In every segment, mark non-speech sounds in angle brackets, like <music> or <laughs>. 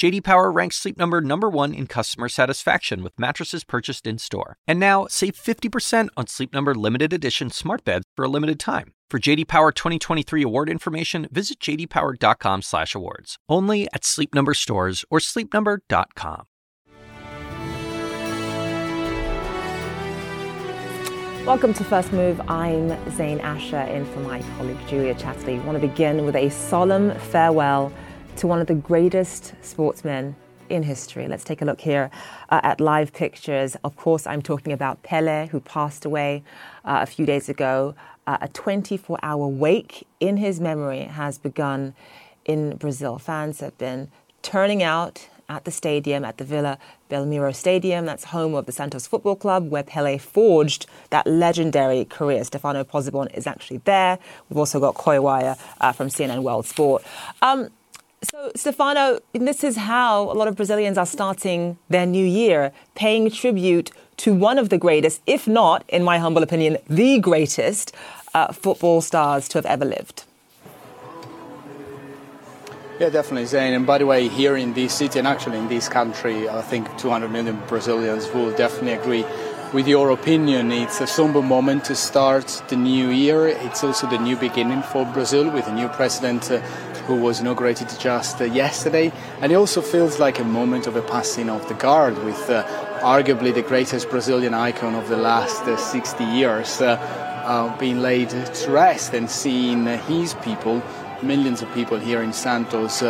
JD Power ranks Sleep Number number 1 in customer satisfaction with mattresses purchased in-store. And now, save 50% on Sleep Number limited edition smart beds for a limited time. For JD Power 2023 award information, visit jdpower.com/awards. Only at Sleep Number stores or sleepnumber.com. Welcome to First Move. I'm Zain Asher in for my colleague Julia Chatterley. I want to begin with a solemn farewell to one of the greatest sportsmen in history. Let's take a look here uh, at live pictures. Of course, I'm talking about Pele, who passed away uh, a few days ago. Uh, a 24 hour wake in his memory has begun in Brazil. Fans have been turning out at the stadium, at the Vila Belmiro Stadium. That's home of the Santos Football Club, where Pele forged that legendary career. Stefano Pozzebon is actually there. We've also got Coy Wire uh, from CNN World Sport. Um, so, Stefano, this is how a lot of Brazilians are starting their new year, paying tribute to one of the greatest, if not, in my humble opinion, the greatest uh, football stars to have ever lived. Yeah, definitely, Zain. And by the way, here in this city and actually in this country, I think 200 million Brazilians will definitely agree with your opinion. It's a somber moment to start the new year. It's also the new beginning for Brazil with a new president. Uh, who was inaugurated just uh, yesterday. And it also feels like a moment of a passing of the guard with uh, arguably the greatest Brazilian icon of the last uh, 60 years uh, uh, being laid to rest and seeing his people, millions of people here in Santos,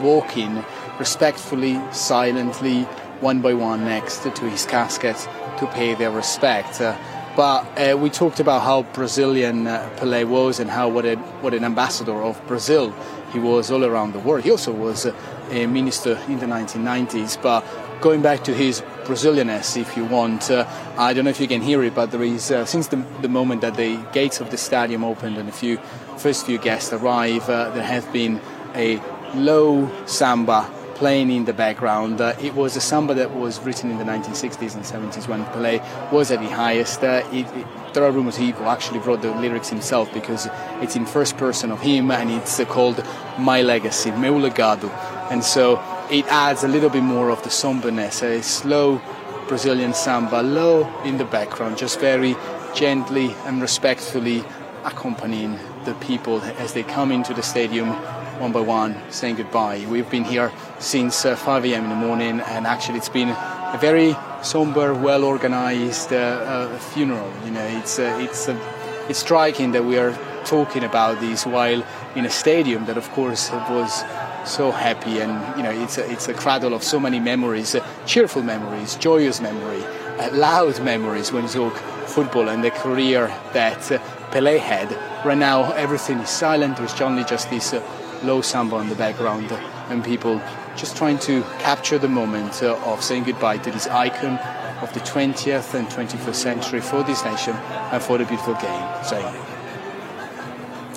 walking respectfully, silently, one by one next to his casket to pay their respect. Uh, but uh, we talked about how Brazilian uh, Pelé was and how what, a, what an ambassador of Brazil he was all around the world. He also was a minister in the 1990s. But going back to his Brazilianness, if you want, uh, I don't know if you can hear it, but there is uh, since the, the, moment that the gates of the stadium opened and a few first few guests arrive, uh, there has been a low samba playing in the background. Uh, it was a samba that was written in the 1960s and 70s when Pelé was at the highest. Uh, it, it, there are rumors he actually wrote the lyrics himself because it's in first person of him and it's uh, called My Legacy, Meu Legado. And so it adds a little bit more of the somberness, a slow Brazilian samba, low in the background, just very gently and respectfully accompanying the people as they come into the stadium one by one, saying goodbye. We've been here since uh, 5 a.m. in the morning, and actually, it's been a very somber, well organized uh, uh, funeral. You know, it's, it's, it's striking that we are talking about this while in a stadium that, of course, was so happy and you know it's a, it's a cradle of so many memories uh, cheerful memories joyous memory uh, loud memories when you talk football and the career that uh, Pelé had right now everything is silent there's only just this low samba in the background and people just trying to capture the moment uh, of saying goodbye to this icon of the 20th and 21st century for this nation and for the beautiful game. So,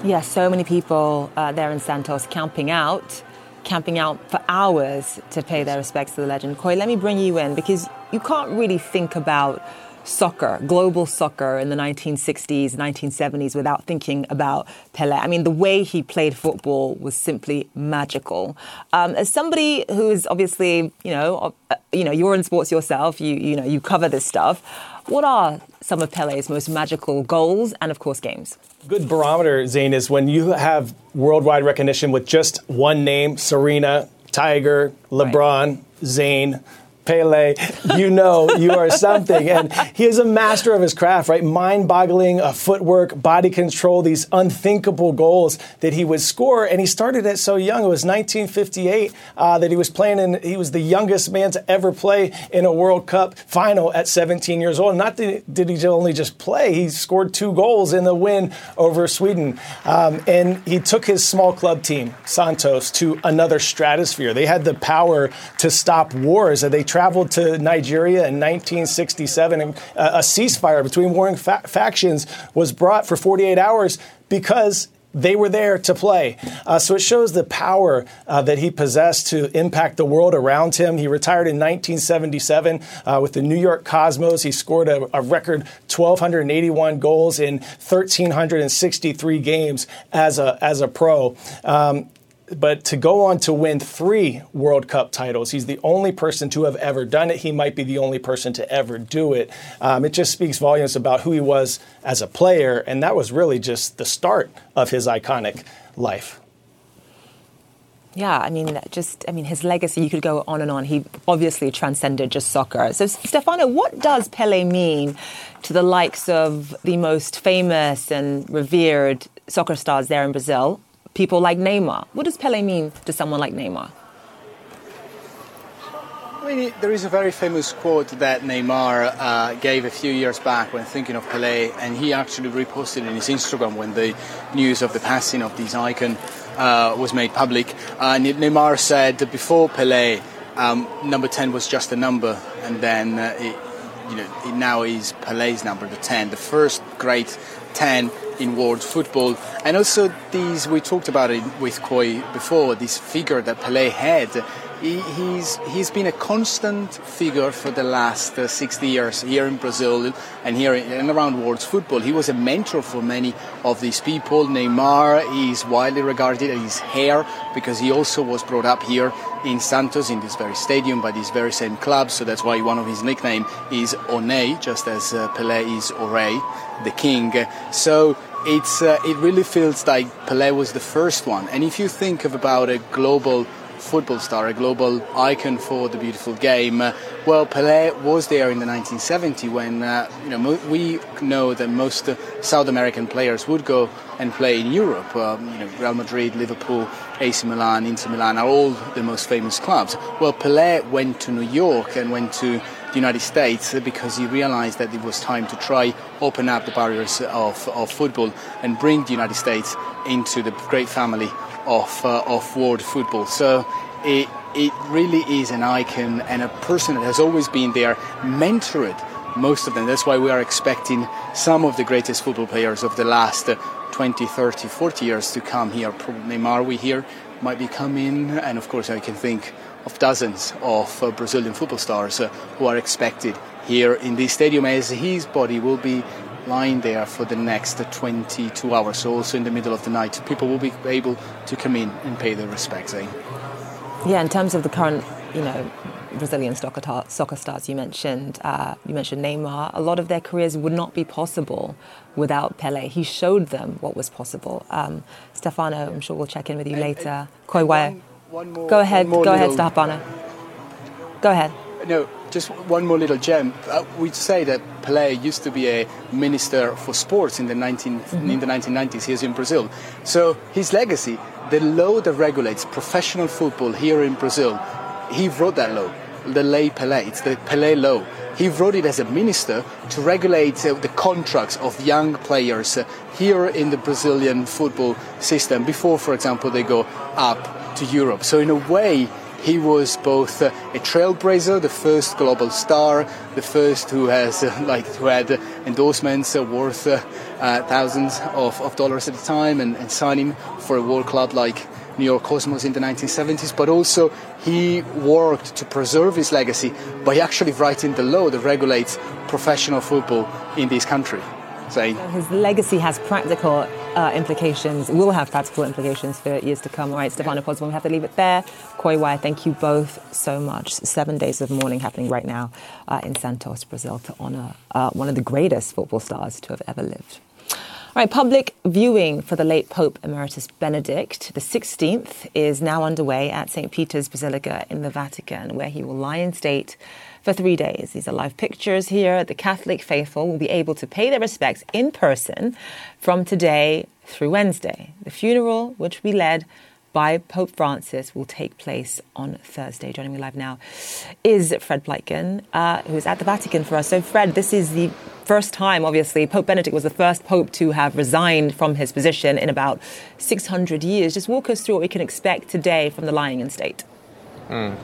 yes, so many people uh, there in Santos camping out, camping out for hours to pay their respects to the legend. Coy, let me bring you in because you can't really think about soccer, global soccer in the 1960s, 1970s without thinking about Pele. I mean, the way he played football was simply magical. Um, as somebody who is obviously, you know, uh, you know, you're in sports yourself, you, you know, you cover this stuff. What are some of Pele's most magical goals and, of course, games? Good barometer, Zain, is when you have worldwide recognition with just one name Serena, Tiger, LeBron, right. Zain, Pele, you know you are something. And he is a master of his craft, right? Mind boggling uh, footwork, body control, these unthinkable goals that he would score. And he started at so young. It was 1958 uh, that he was playing and he was the youngest man to ever play in a World Cup final at 17 years old. Not did he only just play, he scored two goals in the win over Sweden. Um, and he took his small club team, Santos, to another stratosphere. They had the power to stop wars. They traveled to Nigeria in 1967, and uh, a ceasefire between warring fa- factions was brought for 48 hours because they were there to play. Uh, so it shows the power uh, that he possessed to impact the world around him. He retired in 1977 uh, with the New York Cosmos. He scored a, a, record 1,281 goals in 1,363 games as a, as a pro. Um, but to go on to win three World Cup titles, he's the only person to have ever done it. He might be the only person to ever do it. Um, it just speaks volumes about who he was as a player, and that was really just the start of his iconic life. Yeah, I mean, just I mean, his legacy. You could go on and on. He obviously transcended just soccer. So, Stefano, what does Pele mean to the likes of the most famous and revered soccer stars there in Brazil? People like Neymar. What does Pele mean to someone like Neymar? I mean, there is a very famous quote that Neymar uh, gave a few years back when thinking of Pele, and he actually reposted in his Instagram when the news of the passing of this icon uh, was made public. And Neymar said that before Pele, um, number 10 was just a number, and then uh, it, you know, it now is Pele's number, the 10, the first great 10 in world football. And also these, we talked about it with Coy before, this figure that Pelé had. He, he's, he's been a constant figure for the last uh, 60 years here in Brazil and here in, and around world football. He was a mentor for many of these people. Neymar is widely regarded as his heir because he also was brought up here in Santos in this very stadium by this very same club. So that's why one of his nickname is One, just as uh, Pelé is O Rei, the king. So it's uh, it really feels like Pelé was the first one. And if you think of about a global football star, a global icon for the beautiful game, uh, well, Pelé was there in the 1970 when uh, you know mo- we know that most South American players would go and play in Europe. Um, you know, Real Madrid, Liverpool, AC Milan, Inter Milan are all the most famous clubs. Well, Pelé went to New York and went to the United States because he realized that it was time to try open up the barriers of, of football and bring the United States into the great family of, uh, of world football. So it, it really is an icon and a person that has always been there, mentored most of them. That's why we are expecting some of the greatest football players of the last 20, 30, 40 years to come here. Neymar, we here might be coming, and of course, I can think of dozens of uh, Brazilian football stars uh, who are expected here in this stadium as his body will be lying there for the next 22 hours. So also in the middle of the night, people will be able to come in and pay their respects. Eh? Yeah, in terms of the current, you know, Brazilian soccer, soccer stars you mentioned, uh, you mentioned Neymar. A lot of their careers would not be possible without Pele. He showed them what was possible. Um, Stefano, I'm sure we'll check in with you and, later. Coy one more. Go ahead. Go ahead, Stefano. Go ahead. No, just one more little gem. Uh, we'd say that Pelé used to be a minister for sports in the 19 mm-hmm. in the 1990s. He is in Brazil, so his legacy, the law that regulates professional football here in Brazil, he wrote that law, the Lei Pelé. It's the Pelé law. He wrote it as a minister to regulate uh, the contracts of young players uh, here in the Brazilian football system before, for example, they go up to Europe. So in a way, he was both uh, a trailblazer, the first global star, the first who has uh, <laughs> like who had endorsements worth uh, uh, thousands of, of, dollars at a time, and, and signing for a world club like New York Cosmos in the 1970s. But also he worked to preserve his legacy by actually writing the law that regulates professional football in this country. So his legacy has practical uh, implications, will have practical implications for years to come. All right, Stefano Pozzo, we have to leave it there. Coy Wire, thank you both so much. Seven days of mourning happening right now uh, in Santos, Brazil, to honor uh, one of the greatest football stars to have ever lived. All right, public viewing for the late Pope Emeritus Benedict the 16th is now underway at St. Peter's Basilica in the Vatican, where he will lie in state for three days. These are live pictures here. The Catholic faithful will be able to pay their respects in person from today through Wednesday. The funeral, which will be led by Pope Francis will take place on Thursday. Joining me live now is Fred Pleitgen, uh, who is at the Vatican for us. So, Fred, this is the first time, obviously, Pope Benedict was the first pope to have resigned from his position in about 600 years. Just walk us through what we can expect today from the lying in state. Mm.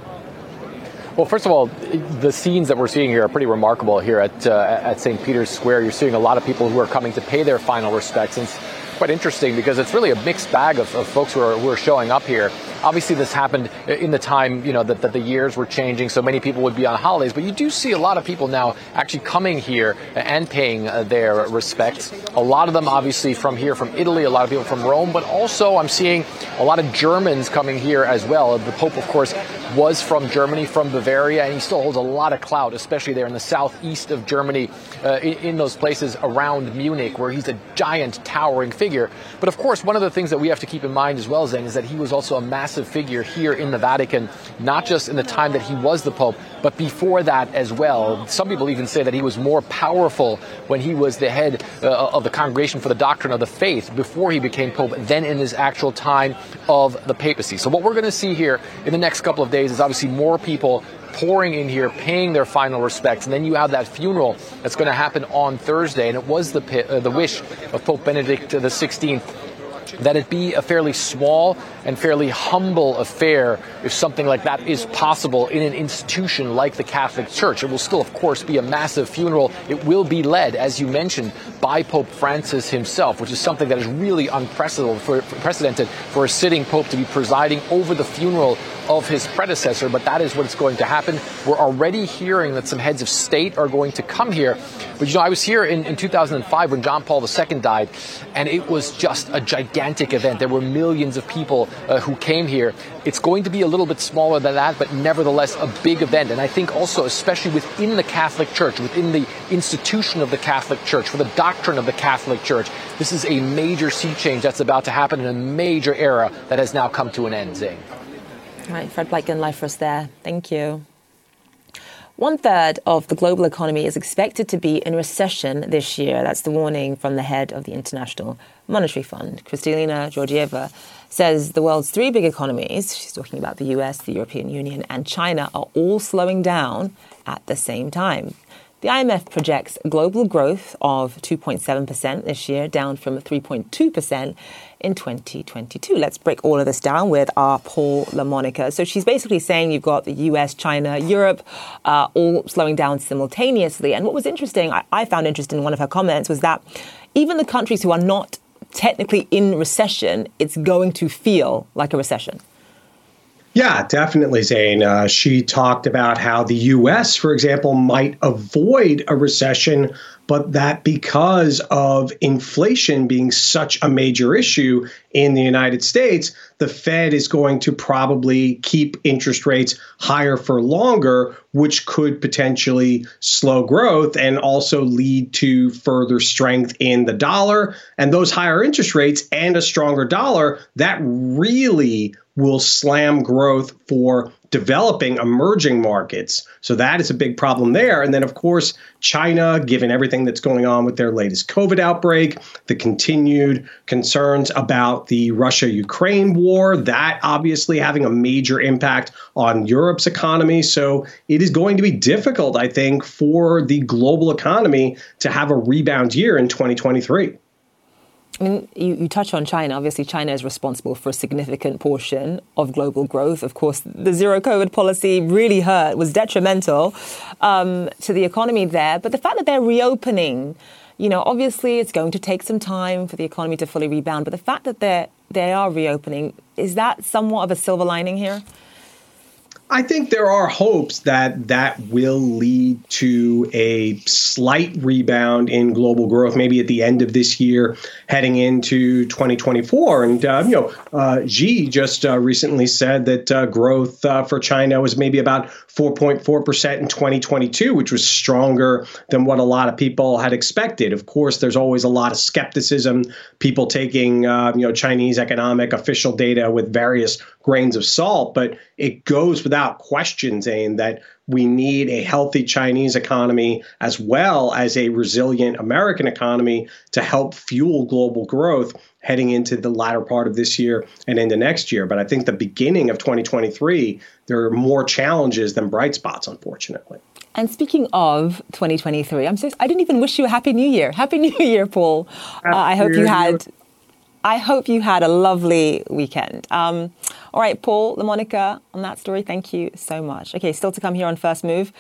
Well, first of all, the scenes that we're seeing here are pretty remarkable here at uh, at St. Peter's Square. You're seeing a lot of people who are coming to pay their final respects. Since quite interesting because it's really a mixed bag of, of folks who are, who are showing up here. Obviously, this happened in the time, you know, that, that the years were changing, so many people would be on holidays, but you do see a lot of people now actually coming here and paying uh, their respects. A lot of them, obviously, from here, from Italy, a lot of people from Rome, but also I'm seeing a lot of Germans coming here as well. The Pope, of course, was from Germany, from Bavaria, and he still holds a lot of clout, especially there in the southeast of Germany, uh, in, in, those places around Munich, where he's a giant, towering figure. But of course, one of the things that we have to keep in mind as well, Zain, is that he was also a massive figure here in the Vatican, not just in the time that he was the Pope, but before that as well. Some people even say that he was more powerful when he was the head uh, of the Congregation for the Doctrine of the Faith before he became Pope than in his actual time of the papacy. So what we're going to see here in the next couple of days is obviously more people pouring in here, paying their final respects, and then you have that funeral that's going to happen on Thursday. And it was the uh, the wish of Pope Benedict XVI that it be a fairly small and fairly humble affair if something like that is possible in an institution like the Catholic Church. It will still, of course, be a massive funeral. It will be led, as you mentioned, by Pope Francis himself, which is something that is really unprecedented for, unprecedented for a sitting pope to be presiding over the funeral of his predecessor, but that is what's going to happen. We're already hearing that some heads of state are going to come here. But you know, I was here in, in 2005 when John Paul II died, and it was just a gigantic event. There were millions of people uh, who came here. It's going to be a little bit smaller than that, but nevertheless a big event. And I think also, especially within the Catholic Church, within the institution of the Catholic Church, for the doctrine of the Catholic Church, this is a major sea change that's about to happen in a major era that has now come to an end, Zain. All right, Fred Pleitgen live for us there. Thank you. One third of the global economy is expected to be in recession this year. That's the warning from the head of the International Monetary Fund. Kristalina Georgieva says the world's three big economies, she's talking about the US, the European Union, and China, are all slowing down at the same time. The IMF projects global growth of 2.7% this year, down from 3.2% in 2022. Let's break all of this down with our Paul LaMonica. So she's basically saying you've got the US, China, Europe, uh, all slowing down simultaneously. And what was interesting, I, I found interesting in one of her comments, was that even the countries who are not technically in recession, it's going to feel like a recession. Yeah, definitely, Zain. Uh, she talked about how the U.S., for example, might avoid a recession, but that because of inflation being such a major issue in the United States, the Fed is going to probably keep interest rates higher for longer, which could potentially slow growth and also lead to further strength in the dollar. And those higher interest rates and a stronger dollar, that really will slam growth for developing emerging markets. So that is a big problem there. And then, of course, China, given everything that's going on with their latest COVID outbreak, the continued concerns about the Russia Ukraine war, that obviously having a major impact on Europe's economy. So it is going to be difficult, I think, for the global economy to have a rebound year in 2023. I mean, you, you, touch on China. Obviously, China is responsible for a significant portion of global growth. Of course, the zero COVID policy really hurt, was detrimental um, to the economy there. But the fact that they're reopening, you know, obviously it's going to take some time for the economy to fully rebound. But the fact that they're, they are reopening, is that somewhat of a silver lining here? I think there are hopes that that will lead to a slight rebound in global growth, maybe at the end of this year, heading into 2024. And uh, you know, uh, Xi just uh, recently said that uh, growth uh, for China was maybe about 4.4 percent in 2022, which was stronger than what a lot of people had expected. Of course, there's always a lot of skepticism, people taking uh, you know Chinese economic official data with various grains of salt, but it goes without question, Zain, that we need a healthy Chinese economy as well as a resilient American economy to help fuel global growth heading into the latter part of this year and into next year. But I think the beginning of 2023, there are more challenges than bright spots, unfortunately. And speaking of 2023, I'm so I didn't even wish you a happy new year. Happy New Year, Paul. Uh, I hope you had I hope you had a lovely weekend. Um, all right, Paul, LaMonica, on that story, thank you so much. Okay, still to come here on First Move.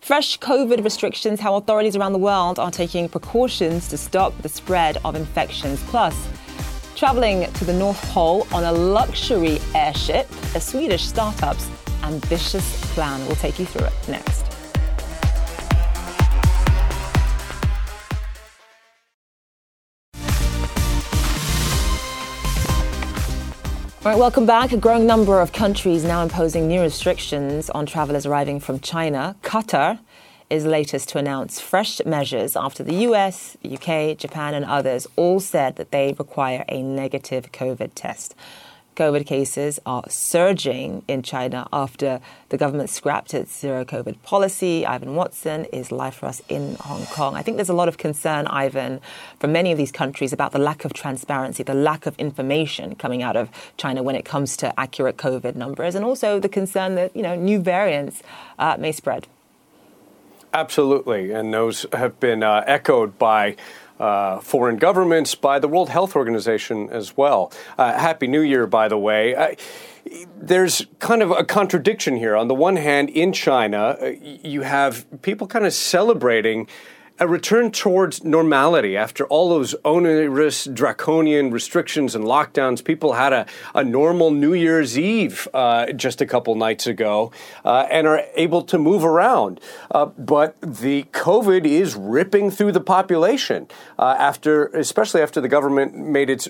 Fresh COVID restrictions, how authorities around the world are taking precautions to stop the spread of infections. Plus, traveling to the North Pole on a luxury airship, a Swedish startup's ambitious plan. We'll take you through it next. All right, welcome back. A growing number of countries now imposing new restrictions on travelers arriving from China. Qatar is latest to announce fresh measures after the US, UK, Japan, and others all said that they require a negative COVID test. COVID cases are surging in China after the government scrapped its zero COVID policy. Ivan Watson is live for us in Hong Kong. I think there's a lot of concern, Ivan, from many of these countries about the lack of transparency, the lack of information coming out of China when it comes to accurate COVID numbers, and also the concern that you know new variants uh, may spread. Absolutely, and those have been uh, echoed by uh, foreign governments, by the World Health Organization as well. Uh, Happy New Year, by the way. Uh, there's kind of a contradiction here. On the one hand, in China, uh, you have people kind of celebrating a return towards normality after all those onerous, draconian restrictions and lockdowns. People had a, a normal New Year's Eve uh, just a couple nights ago uh, and are able to move around. Uh, but the COVID is ripping through the population uh, after, especially after the government made its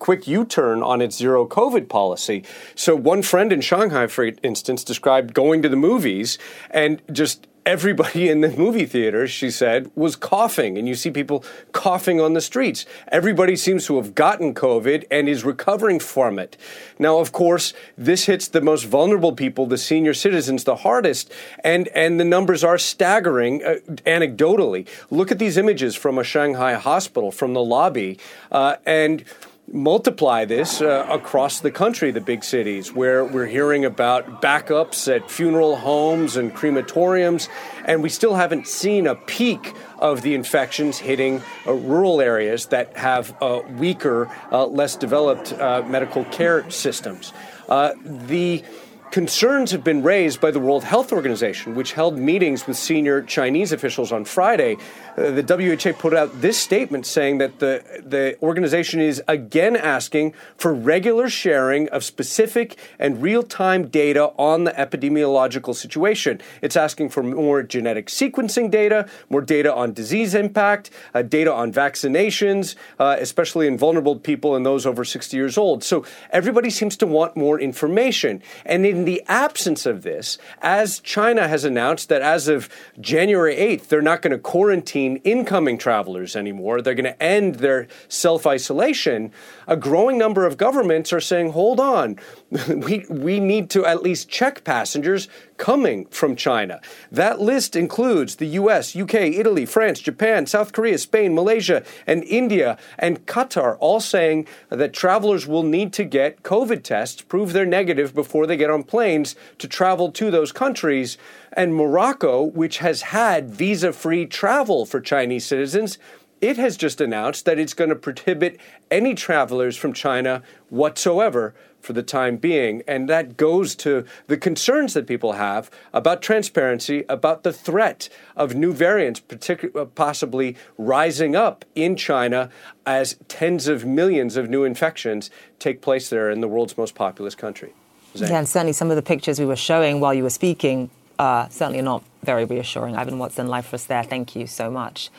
quick U turn on its zero COVID policy. So, one friend in Shanghai, for instance, described going to the movies and just everybody in the movie theater, she said, was coughing. And you see people coughing on the streets. Everybody seems to have gotten COVID and is recovering from it. Now, of course, this hits the most vulnerable people, the senior citizens, the hardest. And, and the numbers are staggering uh, anecdotally. Look at these images from a Shanghai hospital, from the lobby. Uh, and multiply this uh, across the country, the big cities, where we're hearing about backups at funeral homes and crematoriums, and we still haven't seen a peak of the infections hitting uh, rural areas that have uh, weaker, uh, less developed uh, medical care systems. Uh, the Concerns have been raised by the World Health Organization, which held meetings with senior Chinese officials on Friday. Uh, the WHO put out this statement saying that the, the organization is again asking for regular sharing of specific and real time data on the epidemiological situation. It's asking for more genetic sequencing data, more data on disease impact, uh, data on vaccinations, uh, especially in vulnerable people and those over 60 years old. So everybody seems to want more information. And in the absence of this, as China has announced that as of January 8th, they're not going to quarantine incoming travelers anymore, they're going to end their self isolation, a growing number of governments are saying, hold on, <laughs> we, we need to at least check passengers coming from China. That list includes the US, UK, Italy, France, Japan, South Korea, Spain, Malaysia, and India, and Qatar, all saying that travelers will need to get COVID tests, prove they're negative before they get on planes to travel to those countries. And Morocco, which has had visa free travel for Chinese citizens, it has just announced that it's going to prohibit any travelers from China whatsoever for the time being. And that goes to the concerns that people have about transparency, about the threat of new variants, particularly uh, possibly rising up in China as tens of millions of new infections take place there in the world's most populous country. Zain. Yeah, and certainly some of the pictures we were showing while you were speaking uh, certainly not very reassuring. Ivan Watson, live for us there. Thank you so much.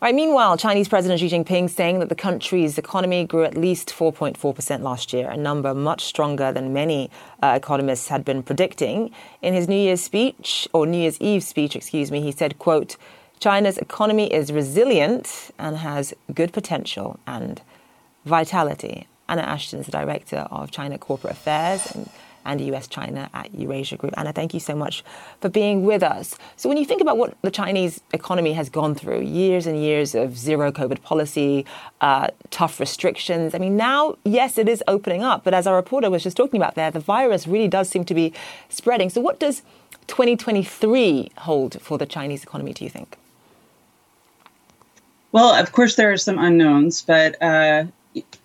Right, meanwhile, Chinese President Xi Jinping saying that the country's economy grew at least 4.4% last year, a number much stronger than many uh, economists had been predicting. In his New Year's speech, or New Year's Eve speech, excuse me, he said, quote, China's economy is resilient and has good potential and vitality. Anna Ashton is the director of China Corporate Affairs and and US China at Eurasia Group. Anna, thank you so much for being with us. So, when you think about what the Chinese economy has gone through, years and years of zero COVID policy, uh, tough restrictions, I mean, now, yes, it is opening up, but as our reporter was just talking about there, the virus really does seem to be spreading. So, what does 2023 hold for the Chinese economy, do you think? Well, of course, there are some unknowns, but uh,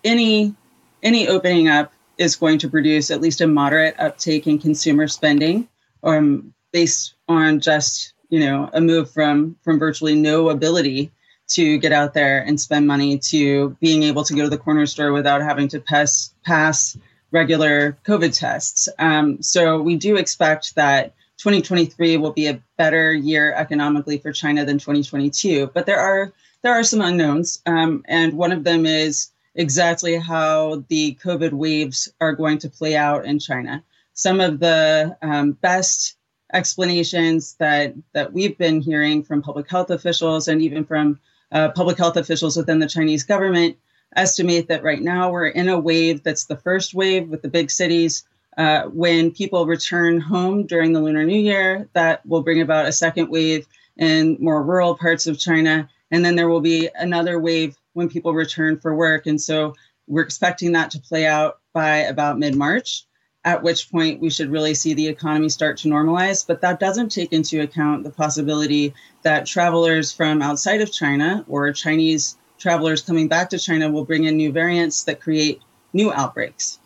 any any opening up is going to produce at least a moderate uptake in consumer spending, um, based on just you know a move from from virtually no ability to get out there and spend money to being able to go to the corner store without having to pass pass regular COVID tests. Um, so we do expect that 2023 will be a better year economically for China than 2022. But there are there are some unknowns, um, and one of them is exactly how the COVID waves are going to play out in China. Some of the um, best explanations that that we've been hearing from public health officials and even from uh, public health officials within the Chinese government estimate that right now we're in a wave that's the first wave with the big cities. Uh, when people return home during the Lunar New Year, that will bring about a second wave in more rural parts of China. And then there will be another wave when people return for work. And so we're expecting that to play out by about mid March, at which point we should really see the economy start to normalize. But that doesn't take into account the possibility that travelers from outside of China or Chinese travelers coming back to China will bring in new variants that create new outbreaks.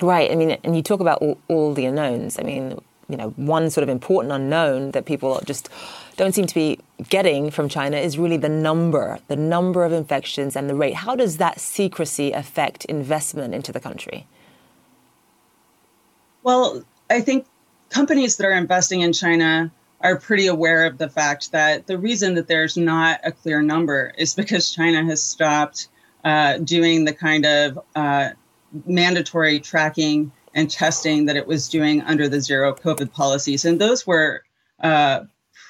Right. I mean, and you talk about all, all the unknowns. I mean, you know, one sort of important unknown that people just don't seem to be getting from China is really the number, the number of infections and the rate. How does that secrecy affect investment into the country? Well, I think companies that are investing in China are pretty aware of the fact that the reason that there's not a clear number is because China has stopped uh, doing the kind of uh, mandatory tracking and testing that it was doing under the zero COVID policies. And those were uh,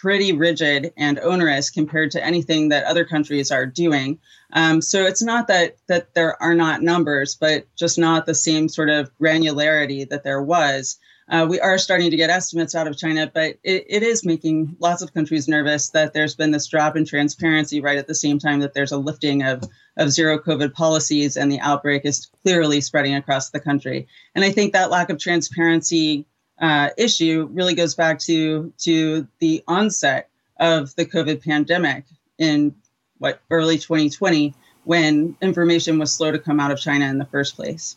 pretty rigid and onerous compared to anything that other countries are doing. Um, so it's not that that there are not numbers, but just not the same sort of granularity that there was. Uh, we are starting to get estimates out of China, but it, it is making lots of countries nervous that there's been this drop in transparency right at the same time that there's a lifting of, of zero COVID policies and the outbreak is clearly spreading across the country. And I think that lack of transparency uh, issue really goes back to, to the onset of the COVID pandemic in what early 2020 when information was slow to come out of China in the first place.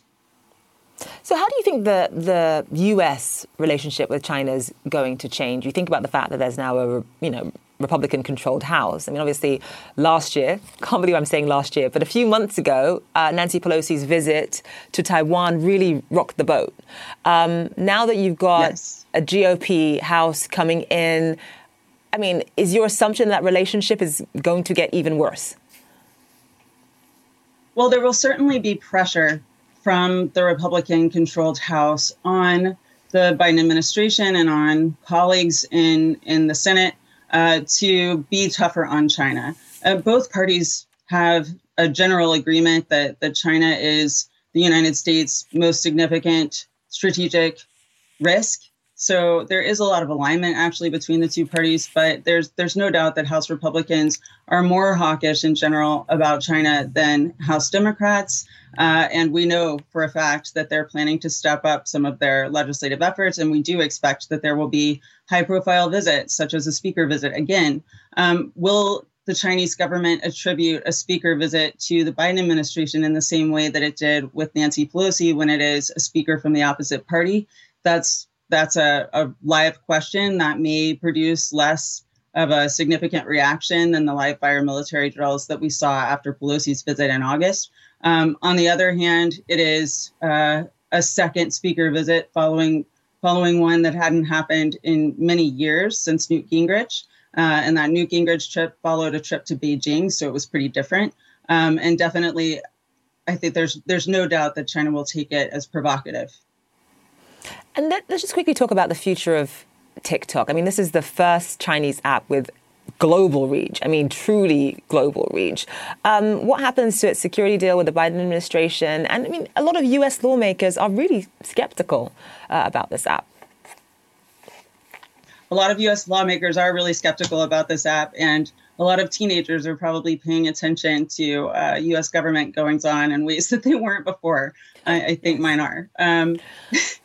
So, how do you think the the U.S. relationship with China is going to change? You think about the fact that there's now a you know Republican-controlled House. I mean, obviously, last year <laughs> can't believe I'm saying last year, but a few months ago, uh, Nancy Pelosi's visit to Taiwan really rocked the boat. Um, now that you've got yes. a GOP House coming in, I mean, is your assumption that relationship is going to get even worse? Well, there will certainly be pressure from the Republican controlled House on the Biden administration and on colleagues in, in the Senate uh, to be tougher on China. Uh, both parties have a general agreement that, that China is the United States' most significant strategic risk so there is a lot of alignment actually between the two parties, but there's there's no doubt that House Republicans are more hawkish in general about China than House Democrats, uh, and we know for a fact that they're planning to step up some of their legislative efforts, and we do expect that there will be high-profile visits, such as a speaker visit. Again, um, will the Chinese government attribute a speaker visit to the Biden administration in the same way that it did with Nancy Pelosi when it is a speaker from the opposite party? That's that's a, a live question that may produce less of a significant reaction than the live fire military drills that we saw after Pelosi's visit in August. Um, on the other hand, it is uh, a second speaker visit following following one that hadn't happened in many years since Newt Gingrich. Uh, and that Newt Gingrich trip followed a trip to Beijing, so it was pretty different. Um, and definitely, I think there's there's no doubt that China will take it as provocative. And let, us just quickly talk about the future of TikTok. I mean, this is the first Chinese app with global reach. I mean, truly global reach. Um, what happens to its security deal with the Biden administration? And I mean, a lot of US lawmakers are really skeptical uh, about this app. A lot of US lawmakers are really skeptical about this app, and a lot of teenagers are probably paying attention to uh, US government goings on in ways <laughs> that they weren't before. I, I think mine are. Um, <laughs>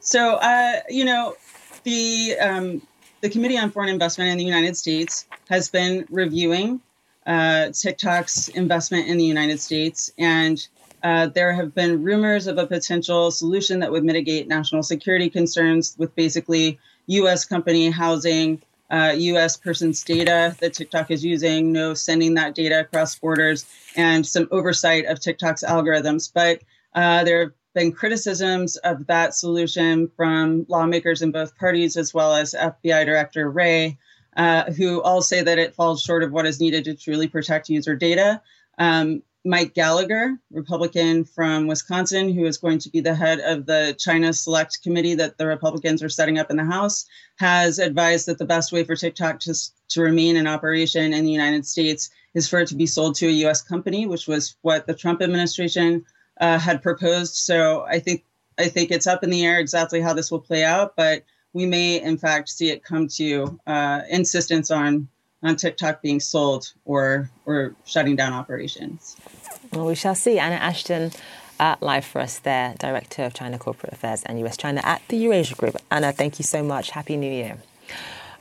So, uh, you know, the um, the Committee on Foreign Investment in the United States has been reviewing uh, TikTok's investment in the United States, and uh, there have been rumors of a potential solution that would mitigate national security concerns with basically U.S. company housing uh, US person's data that TikTok is using, no sending that data across borders, and some oversight of TikTok's algorithms. But uh, there have been criticisms of that solution from lawmakers in both parties, as well as FBI Director Wray, uh, who all say that it falls short of what is needed to truly protect user data. Um, Mike Gallagher, Republican from Wisconsin, who is going to be the head of the China Select Committee that the Republicans are setting up in the House, has advised that the best way for TikTok to, to remain in operation in the United States is for it to be sold to a U.S. company, which was what the Trump administration uh, had proposed. So I think I think it's up in the air exactly how this will play out, but we may in fact see it come to uh, insistence on on TikTok being sold or or shutting down operations. Well, we shall see. Anna Ashton. Uh, live for us there, Director of China Corporate Affairs and US China at the Eurasia Group. Anna, thank you so much. Happy New Year.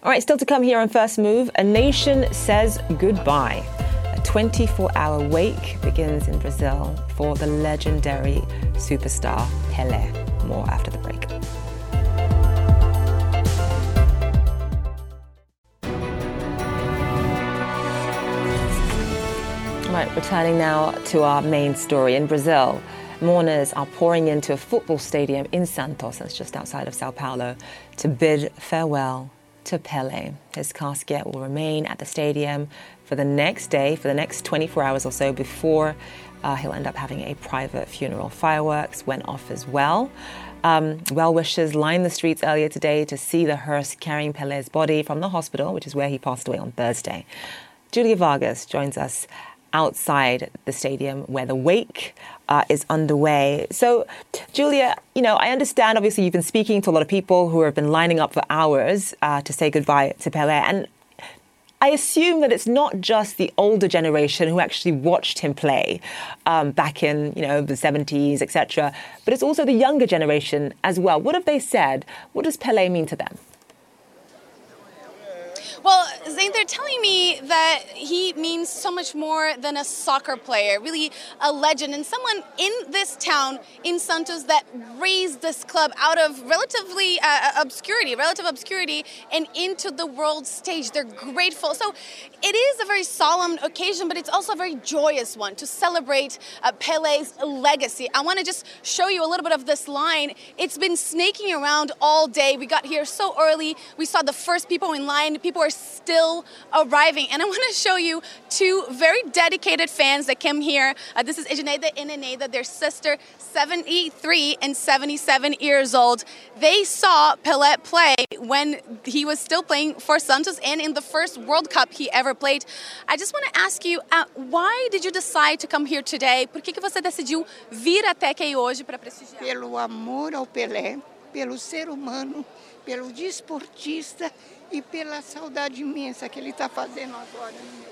All right, still to come here on First Move. A nation says goodbye. A 24 hour wake begins in Brazil for the legendary superstar Pele. More after the break. Right, returning now to our main story in Brazil. Mourners are pouring into a football stadium in Santos, that's just outside of Sao Paulo, to bid farewell to Pele. His casket will remain at the stadium for the next day, for the next 24 hours or so, before uh, he'll end up having a private funeral. Fireworks went off as well. Um, well wishers lined the streets earlier today to see the hearse carrying Pele's body from the hospital, which is where he passed away on Thursday. Julia Vargas joins us outside the stadium where the wake uh, is underway. So, Julia, you know, I understand obviously you've been speaking to a lot of people who have been lining up for hours uh, to say goodbye to Pele. And I assume that it's not just the older generation who actually watched him play um, back in, you know, the 70s, etc., but it's also the younger generation as well. What have they said? What does Pele mean to them? Well, Zain, they're telling me that he means so much more than a soccer player, really a legend, and someone in this town, in Santos, that raised this club out of relatively uh, uh, obscurity, relative obscurity, and into the world stage. They're grateful. So it is a very solemn occasion, but it's also a very joyous one to celebrate uh, Pele's legacy. I want to just show you a little bit of this line. It's been snaking around all day. We got here so early. We saw the first people in line. People are still arriving. And I want to show you two very dedicated fans that came here. Uh, this is Ijaneida and Eneida, their sister, 73 and 77 years old. They saw Pelé play when he was still playing for Santos and in the first World Cup he ever played. I just want to ask you, uh, why did you decide to come here today? Por que, que você decidiu vir até aqui hoje para prestigiar? Pelo amor ao Pelé, pelo ser humano, pelo desportista e pela saudade imensa que ele está fazendo agora meu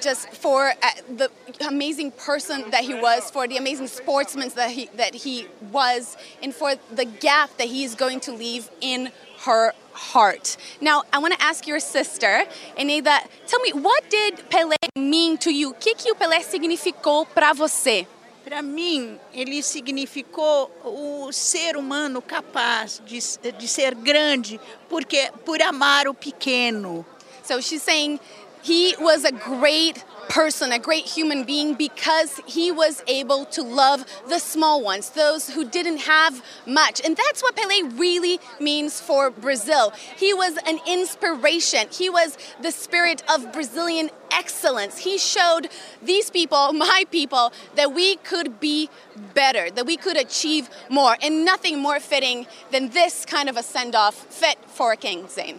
just for uh, the amazing person that he was, for the amazing sportsman that he that he was, and for the gap that he is going to leave in her heart. Now, I want to ask your sister, Eneida, tell me, what did Pelé mean to you? O que, que o Pelé significou para você? Para mim, ele significou o ser humano capaz de, de ser grande porque por amar o pequeno. So she's saying he was a great person, a great human being, because he was able to love the small ones, those who didn't have much. And that's what Pele really means for Brazil. He was an inspiration, he was the spirit of Brazilian excellence. He showed these people, <laughs> my people, that we could be better, that we could achieve more. And nothing more fitting than this kind of a send off fit for a king, Zain.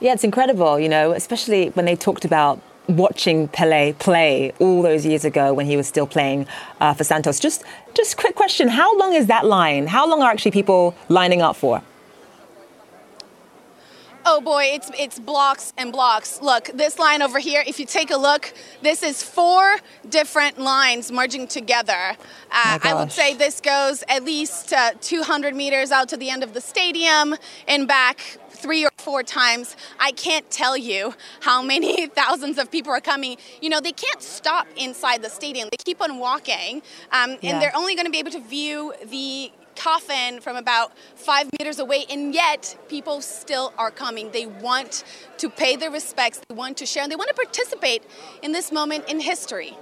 Yeah, it's incredible, you know, especially when they talked about watching Pele play all those years ago when he was still playing uh, for Santos. Just, just quick question: How long is that line? How long are actually people lining up for? Oh boy, it's it's blocks and blocks. Look, this line over here, if you take a look, this is four different lines merging together. Uh, I would say this goes at least uh, 200 meters out to the end of the stadium and back three or four times. I can't tell you how many <laughs> thousands of people are coming. You know, they can't stop inside the stadium. They keep on walking, um, and they're only going to be able to view the coffin from about five meters away, and yet people still are coming. They want to pay their respects, they want to share, and they want to participate in this moment in history.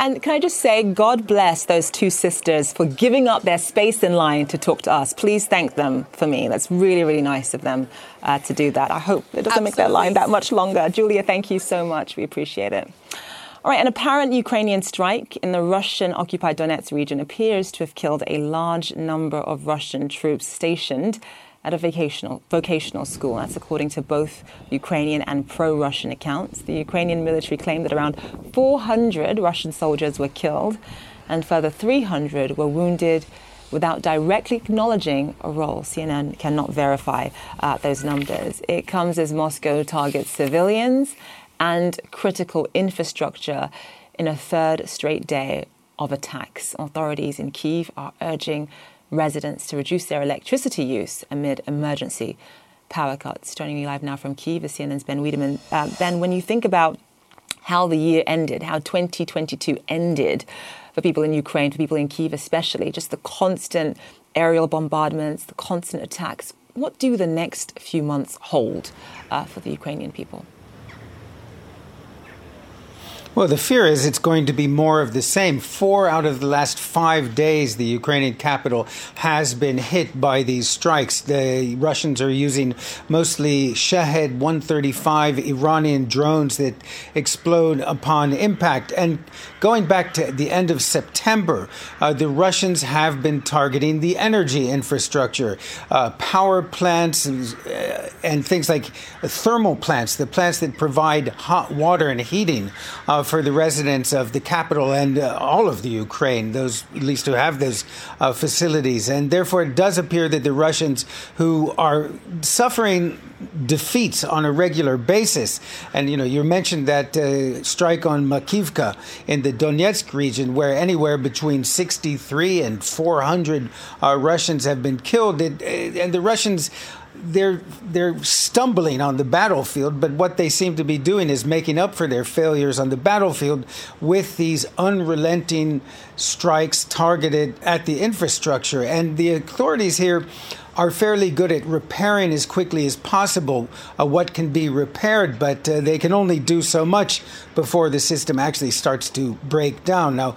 And can I just say, God bless those two sisters for giving up their space in line to talk to us. Please thank them for me. That's really, really nice of them uh, to do that. I hope it doesn't Absolutely. make their line that much longer. Julia, thank you so much. We appreciate it. All right, an apparent Ukrainian strike in the Russian occupied Donetsk region appears to have killed a large number of Russian troops stationed at a vocational, vocational school. That's according to both Ukrainian and pro Russian accounts. The Ukrainian military claimed that around 400 Russian soldiers were killed and further 300 were wounded without directly acknowledging a role. CNN cannot verify uh, those numbers. It comes as Moscow targets civilians and critical infrastructure in a third straight day of attacks. Authorities in Kiev are urging residents to reduce their electricity use amid emergency power cuts. Joining me live now from Kiev is CNN's Ben Wedeman. Uh, ben, when you think about how the year ended, how 2022 ended for people in Ukraine, for people in Kiev especially, just the constant aerial bombardments, the constant attacks, what do the next few months hold uh, for the Ukrainian people? Well, the fear is it's going to be more of the same. Four out of the last five days, the Ukrainian capital has been hit by these strikes. The Russians are using mostly Shahed 135 Iranian drones that explode upon impact. And going back to the end of September, uh, the Russians have been targeting the energy infrastructure, uh, power plants, and, uh, and, things like thermal plants, the plants that provide hot water and heating. Uh, for the residents of the capital and uh, all of the Ukraine, those at least who have those uh, facilities. And therefore, it does appear that the Russians who are suffering defeats on a regular basis. And you know, you mentioned that uh, strike on Makivka in the Donetsk region, where anywhere between 63 and 400 uh, Russians have been killed. It, and the Russians they're they're stumbling on the battlefield, but what they seem to be doing is making up for their failures on the battlefield with these unrelenting strikes targeted at the infrastructure. And the authorities here are fairly good at repairing as quickly as possible uh, what can be repaired, but uh, they can only do so much before the system actually starts to break down. Now,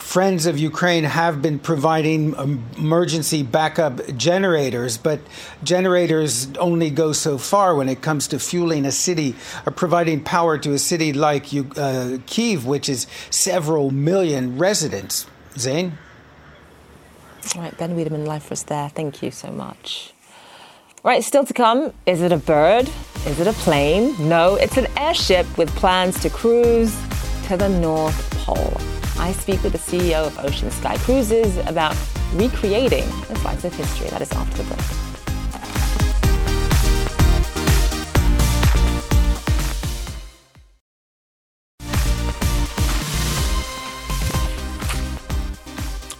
Friends of Ukraine have been providing emergency backup generators, but generators only go so far when it comes to fueling a city or providing power to a city like uh, Kiev, which is several million residents. Zain? All right, Ben Wedeman live for us there. Thank you so much. Right, still to come. Is it a bird? Is it a plane? No, it's an airship with plans to cruise to the North Pole. I speak with the CEO of Ocean Sky Cruises about recreating the slice of history. That is after the break.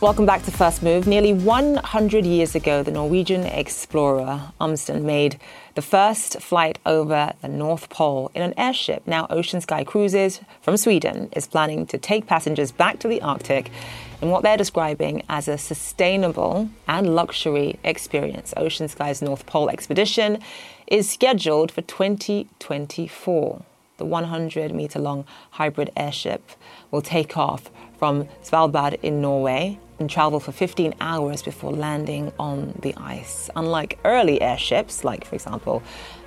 Welcome back to First Move. Nearly 100 years ago, the Norwegian explorer Amundsen made the first flight over the North Pole in an airship. Now, Ocean Sky Cruises from Sweden is planning to take passengers back to the Arctic in what they're describing as a sustainable and luxury experience. Ocean Sky's North Pole expedition is scheduled for 2024. The 100 meter long hybrid airship will take off from Svalbard in Norway and travel for 15 hours before landing on the ice. Unlike early airships, like, for example,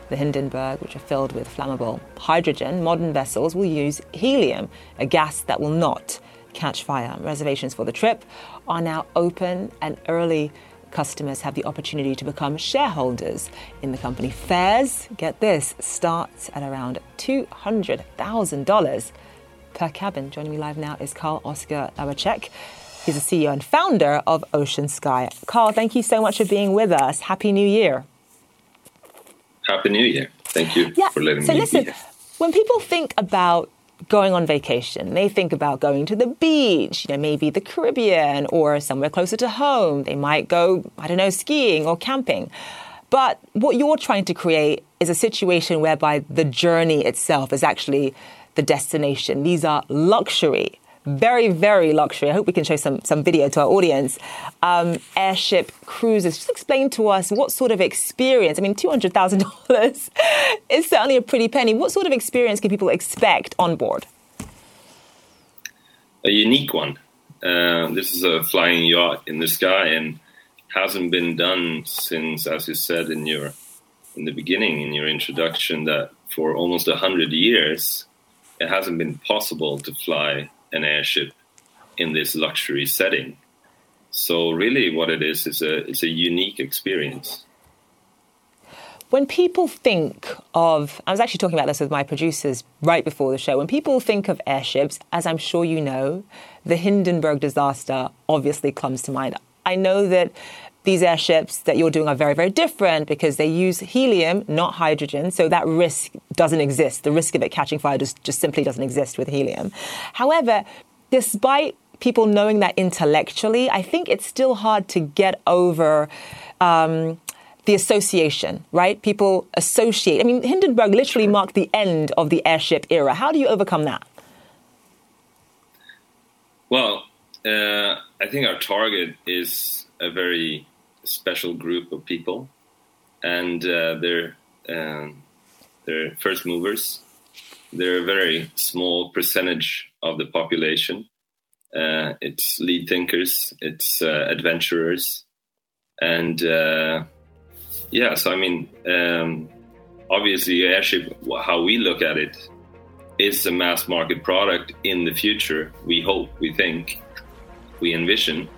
the Hindenburg, which are filled with flammable hydrogen, modern vessels will use helium, a gas that will not catch fire. Reservations for the trip are now open, and early customers have the opportunity to become shareholders in the company. Fares, get this, starts at around $200,000 per cabin. Joining me live now is Carl Oscar Lawaczeck. He's the CEO and founder of Ocean Sky. Carl, thank you so much for being with us. Happy New Year. Happy New Year. Thank you yeah. for letting so me listen, be here. When people think about going on vacation, they think about going to the beach, you know, maybe the Caribbean or somewhere closer to home. They might go, I don't know, skiing or camping. But what you're trying to create is a situation whereby the journey itself is actually the destination. These are luxury very, very luxury. I hope we can show some, some video to our audience. Um, airship cruises. Just explain to us what sort of experience. I mean, $200,000 <laughs> is certainly a pretty penny. What sort of experience can people expect on board? A unique one. Uh, this is a flying yacht in the sky and hasn't been done since, as you said in your in the beginning in your introduction, that for almost hundred years it hasn't been possible to fly an airship in this luxury setting. So really, what it is is a it's a unique experience. When people think of, I was actually talking about this with my producers right before the show. When people think of airships, as I'm sure you know, the Hindenburg disaster obviously comes to mind. I know that these airships that you're doing are very, very different because they use helium, not hydrogen. So that risk doesn't exist. The risk of it catching fire just, just simply doesn't exist with helium. However, despite people knowing that intellectually, I think it's still hard to get over. Um, the association, right? People associate. I mean, Hindenburg literally marked the end of the airship era. How do you overcome that? Well, uh, I think our target is a very special group of people, and uh, they're um, they're first movers. They're a very small percentage of the population. Uh, it's lead thinkers, it's uh, adventurers, and uh, yeah. So I mean, um, obviously, airship. How we look at it is a mass market product in the future. We hope, we think, we envision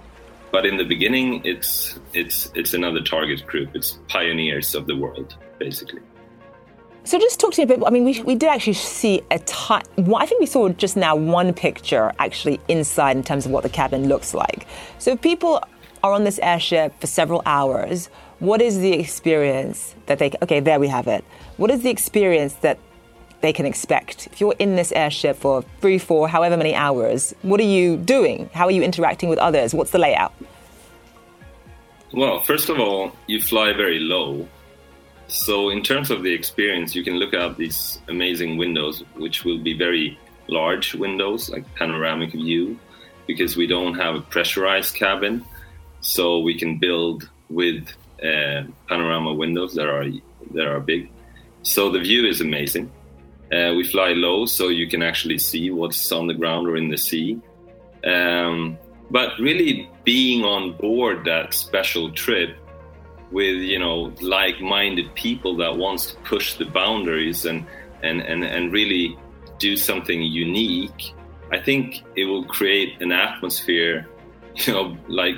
but in the beginning, it's it's it's another target group. It's pioneers of the world, basically. So just talk to me a bit. I mean, we, we did actually see a ton. I think we saw just now one picture actually inside in terms of what the cabin looks like. So if people are on this airship for several hours, what is the experience that they? Okay, there we have it. What is the experience that they can expect? If you're in this airship for three, four, however many hours, what are you doing? How are you interacting with others? What's the layout? Well, first of all, you fly very low. So, in terms of the experience, you can look out these amazing windows, which will be very large windows, like panoramic view, because we don't have a pressurized cabin. So, we can build with uh, panorama windows that are that are big. So the view is amazing. Uh, we fly low, so you can actually see what's on the ground or in the sea. Um, but really, being on board that special trip with you know like-minded people that wants to push the boundaries and and and, and really do something unique, I think it will create an atmosphere. <laughs> You know, like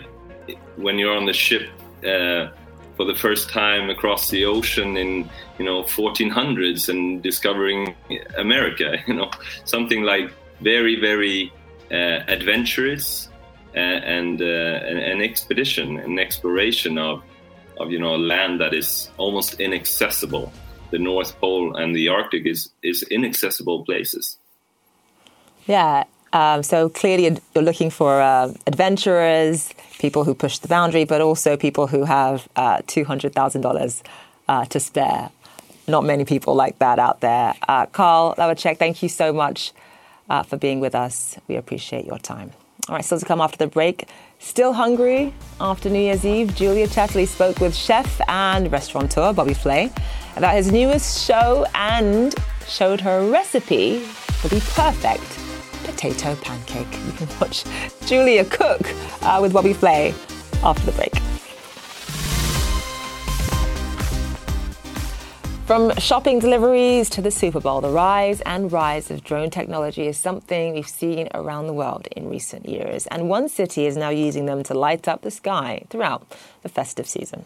when you're on the ship. Uh, for the first time across the ocean in you know 1400s and discovering America. <laughs> You know something like very very uh, adventurous uh, and uh, an, expedition, an exploration of of you know land that is almost inaccessible. The North Pole and the Arctic is is inaccessible places. Yeah, um, so clearly, you're looking for uh, adventurers, people who push the boundary, but also people who have uh, $200,000 uh, to spare. Not many people like that out there. Uh, Carl Lawaczeck, thank you so much uh, for being with us. We appreciate your time. All right, still to come after the break. Still hungry after New Year's Eve, Julia Chatterley spoke with chef and restaurateur Bobby Flay about his newest show and showed her a recipe for the perfect potato pancake. You can watch Julia cook uh, with Bobby Flay after the break. From shopping deliveries to the Super Bowl, the rise and rise of drone technology is something we've seen around the world in recent years. And one city is now using them to light up the sky throughout the festive season.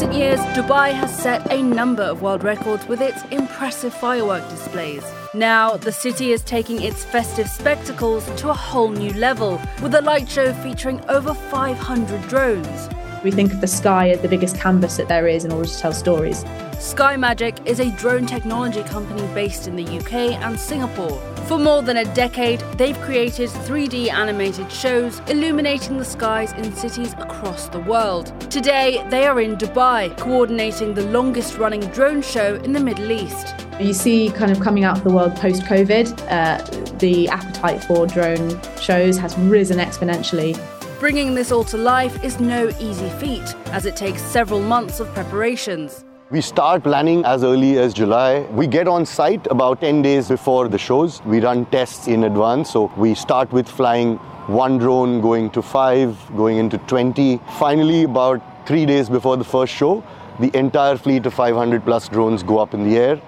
Recent years, Dubai has set a number of world records with its impressive firework displays. Now, the city is taking its festive spectacles to a whole new level, with a light show featuring over 500 drones. We think of the sky as the biggest canvas that there is in order to tell stories. Sky Magic is a drone technology company based in the UK and Singapore. For more than a decade, they've created 3D animated shows illuminating the skies in cities across the world. Today, they are in Dubai, coordinating the longest running drone show in the Middle East. You see, kind of coming out of the world post COVID, uh, the appetite for drone shows has risen exponentially. Bringing this all to life is no easy feat, as it takes several months of preparations. We start planning as early as July. We get on site about 10 days before the shows. We run tests in advance. So we start with flying one drone, going to five, going into 20. Finally, about three days before the first show, the entire fleet of 500 plus drones go up in the air.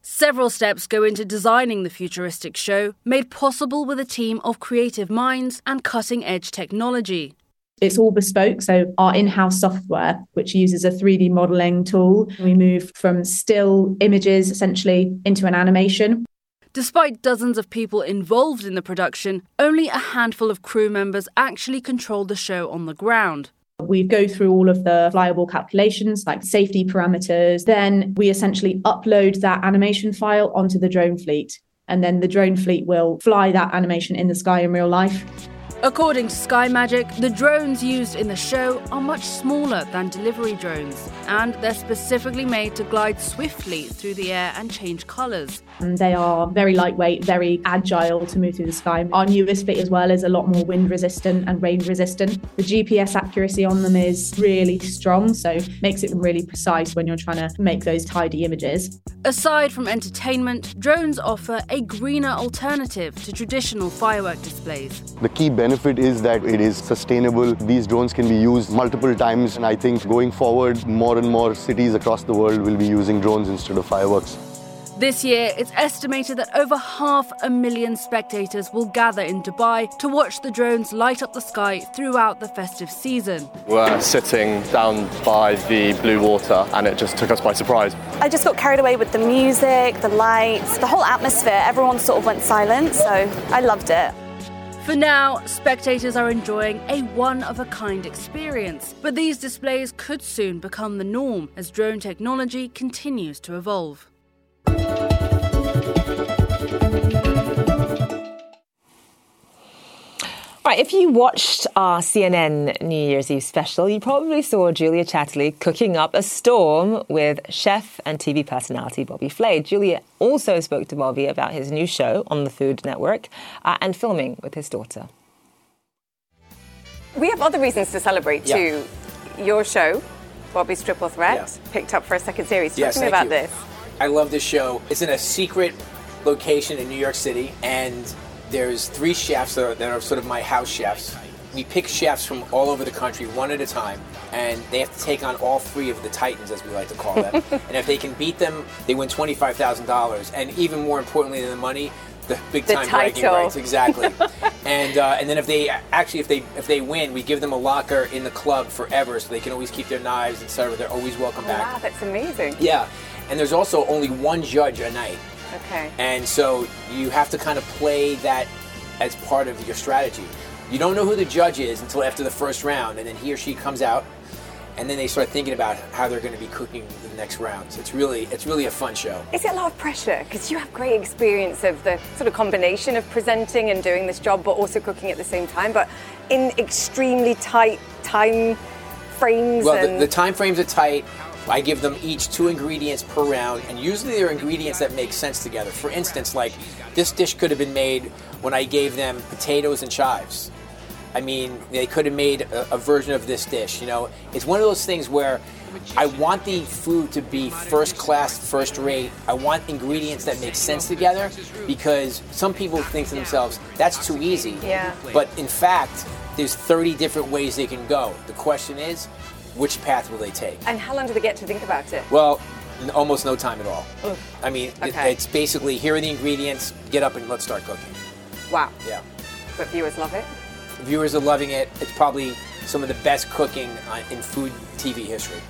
Several steps go into designing the futuristic show, made possible with a team of creative minds and cutting edge technology. It's all bespoke. So, our in house software, which uses a 3D modeling tool, we move from still images essentially into an animation. Despite dozens of people involved in the production, only a handful of crew members actually control the show on the ground. We go through all of the flyable calculations, like safety parameters. Then we essentially upload that animation file onto the drone fleet. And then the drone fleet will fly that animation in the sky in real life. According to Sky Magic, the drones used in the show are much smaller than delivery drones, and they're specifically made to glide swiftly through the air and change colours. And they are very lightweight, very agile to move through the sky. Our newest fit as well is a lot more wind resistant and rain resistant. The GPS accuracy on them is really strong, so makes it really precise when you're trying to make those tidy images. Aside from entertainment, drones offer a greener alternative to traditional firework displays. The key benefit is that it is sustainable. These drones can be used multiple times, and I think going forward, more and more cities across the world will be using drones instead of fireworks. This year, it's estimated that over half a million spectators will gather in Dubai to watch the drones light up the sky throughout the festive season. We're sitting down by the blue water and it just took us by surprise. I just got carried away with the music, the lights, the whole atmosphere. Everyone sort of went silent, so I loved it. For now, spectators are enjoying a one of a kind experience, but these displays could soon become the norm as drone technology continues to evolve. Right, if you watched our CNN New Year's Eve special, you probably saw Julia Chatterley cooking up a storm with chef and TV personality Bobby Flay. Julia also spoke to Bobby about his new show on the Food Network uh, and filming with his daughter. We have other reasons to celebrate Yeah. too. Your show, Bobby's Triple Threat, Yes. picked up for a second series. Talk Yes, to me about you. this. I love this show. It's in a secret location in New York City, and there's three chefs that are, that are sort of my house chefs. We pick chefs from all over the country, one at a time, and they have to take on all three of the titans, as we like to call them. <laughs> and if they can beat them, they win twenty-five thousand dollars. And even more importantly than the money, the big time bragging rights. Exactly. <laughs> and uh, and then if they actually if they if they win, we give them a locker in the club forever, so they can always keep their knives, etc. They're always welcome back. Wow, that's amazing. Yeah, and there's also only one judge a night, Okay. and so you have to kind of play that as part of your strategy. You don't know who the judge is until after the first round, and then he or she comes out, and then they start thinking about how they're going to be cooking the next rounds. It's really it's really a fun show. Is it a lot of pressure? Because you have great experience of the sort of combination of presenting and doing this job, but also cooking at the same time, but in extremely tight time frames. Well, and the, the time frames are tight. I give them each two ingredients per round, and usually they're ingredients that make sense together. For instance, like this dish could have been made when I gave them potatoes and chives. I mean, they could have made a, a version of this dish. You know, it's one of those things where I want the food to be first class, first rate. I want ingredients that make sense together because some people think to themselves, that's too easy. Yeah. But in fact, there's 30 different ways they can go. The question is, which path will they take? and how long do they get to think about it? Well, n- almost no time at all. I mean, it- Okay. it's basically here are the ingredients, get up and let's start cooking. Wow. Yeah. But viewers love it. Viewers are loving it. It's probably some of the best cooking uh, in food TV history.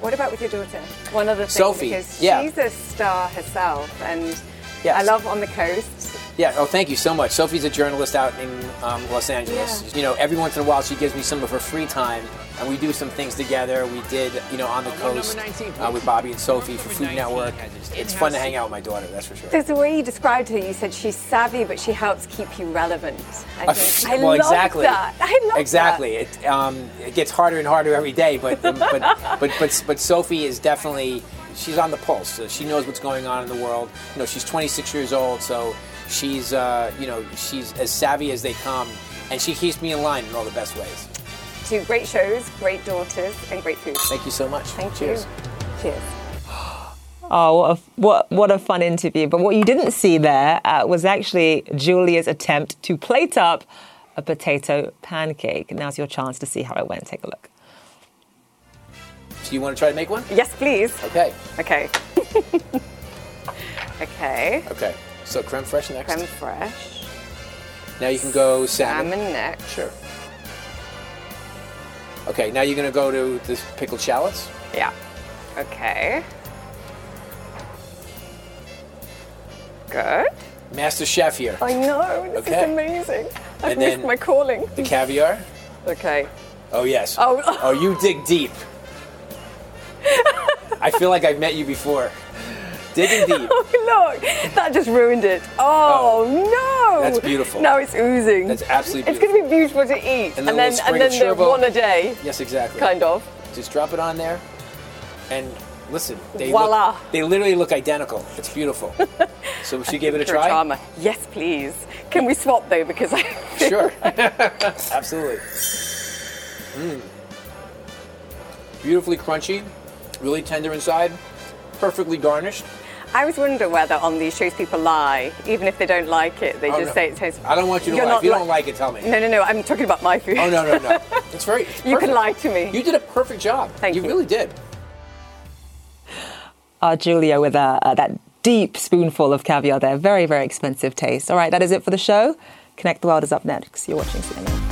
What about with your daughter? One other thing, Sophie, because yeah. she's a star herself, and Yes. I love On the Coast. Yeah. Oh, thank you so much. Sophie's a journalist out in um, Los Angeles. Yeah. You know, every once in a while she gives me some of her free time, and we do some things together. We did, you know, on the coast uh, with Bobby and Sophie for Food Network. It's fun to hang out with my daughter. That's for sure. There's the way you described her. You said she's savvy, but she helps keep you relevant. I, uh, I well, love exactly. that. I love exactly. That. It, um, it gets harder and harder every day, but but but, but but but Sophie is definitely she's on the pulse. So she knows what's going on in the world. You know, she's 26 years old, so she's uh, you know she's as savvy as they come, and she keeps me in line in all the best ways. Two great shows, great daughters, and great food. Thank you so much. Thank Cheers. you. Cheers. <gasps> Oh, what a, what, what a fun interview. But what you didn't see there uh, was actually Julia's attempt to plate up a potato pancake. Now's your chance to see how it went. Take a look. Do you want to try to make one? Yes, please. Okay. Okay. <laughs> okay. Okay. So creme fraiche next. Creme fraiche. Now you can go salmon. Salmon next. Sure. Okay, now you're gonna go to the pickled shallots. Yeah. Okay. Good. Master chef here. I know. This Okay. is amazing. I've And missed then- my calling. The caviar. Okay. Oh yes. Oh. oh, you dig deep. <laughs> I feel like I've met you before. Digging <laughs> deep. Oh, look, that just ruined it. Oh, no. That's beautiful. Now it's oozing. That's absolutely It's going to be beautiful to eat. And And, then a then, and then the one a day. Yes, exactly. Kind of. Just drop it on there, and listen. They Voila. Look, they literally look identical. It's beautiful. <laughs> so should give it a try. Yes, please. Can we swap though? Because I. Sure. <laughs> Absolutely. Mm. Beautifully crunchy, really tender inside, perfectly garnished. I always wonder whether on these shows people lie, even if they don't like it. They Oh, just no. say it tastes. I don't want you to You're lie. If you li- don't like it, tell me. No, no, no. I'm talking about my food. Oh no, no, no. <laughs> It's very. It's You can lie to me. You did a perfect job. Thank you. You really did. Uh, Julia with uh, uh, that deep spoonful of caviar there. Very, very expensive taste. All right, that is it for the show. Connect the World is up next. You're watching CNN.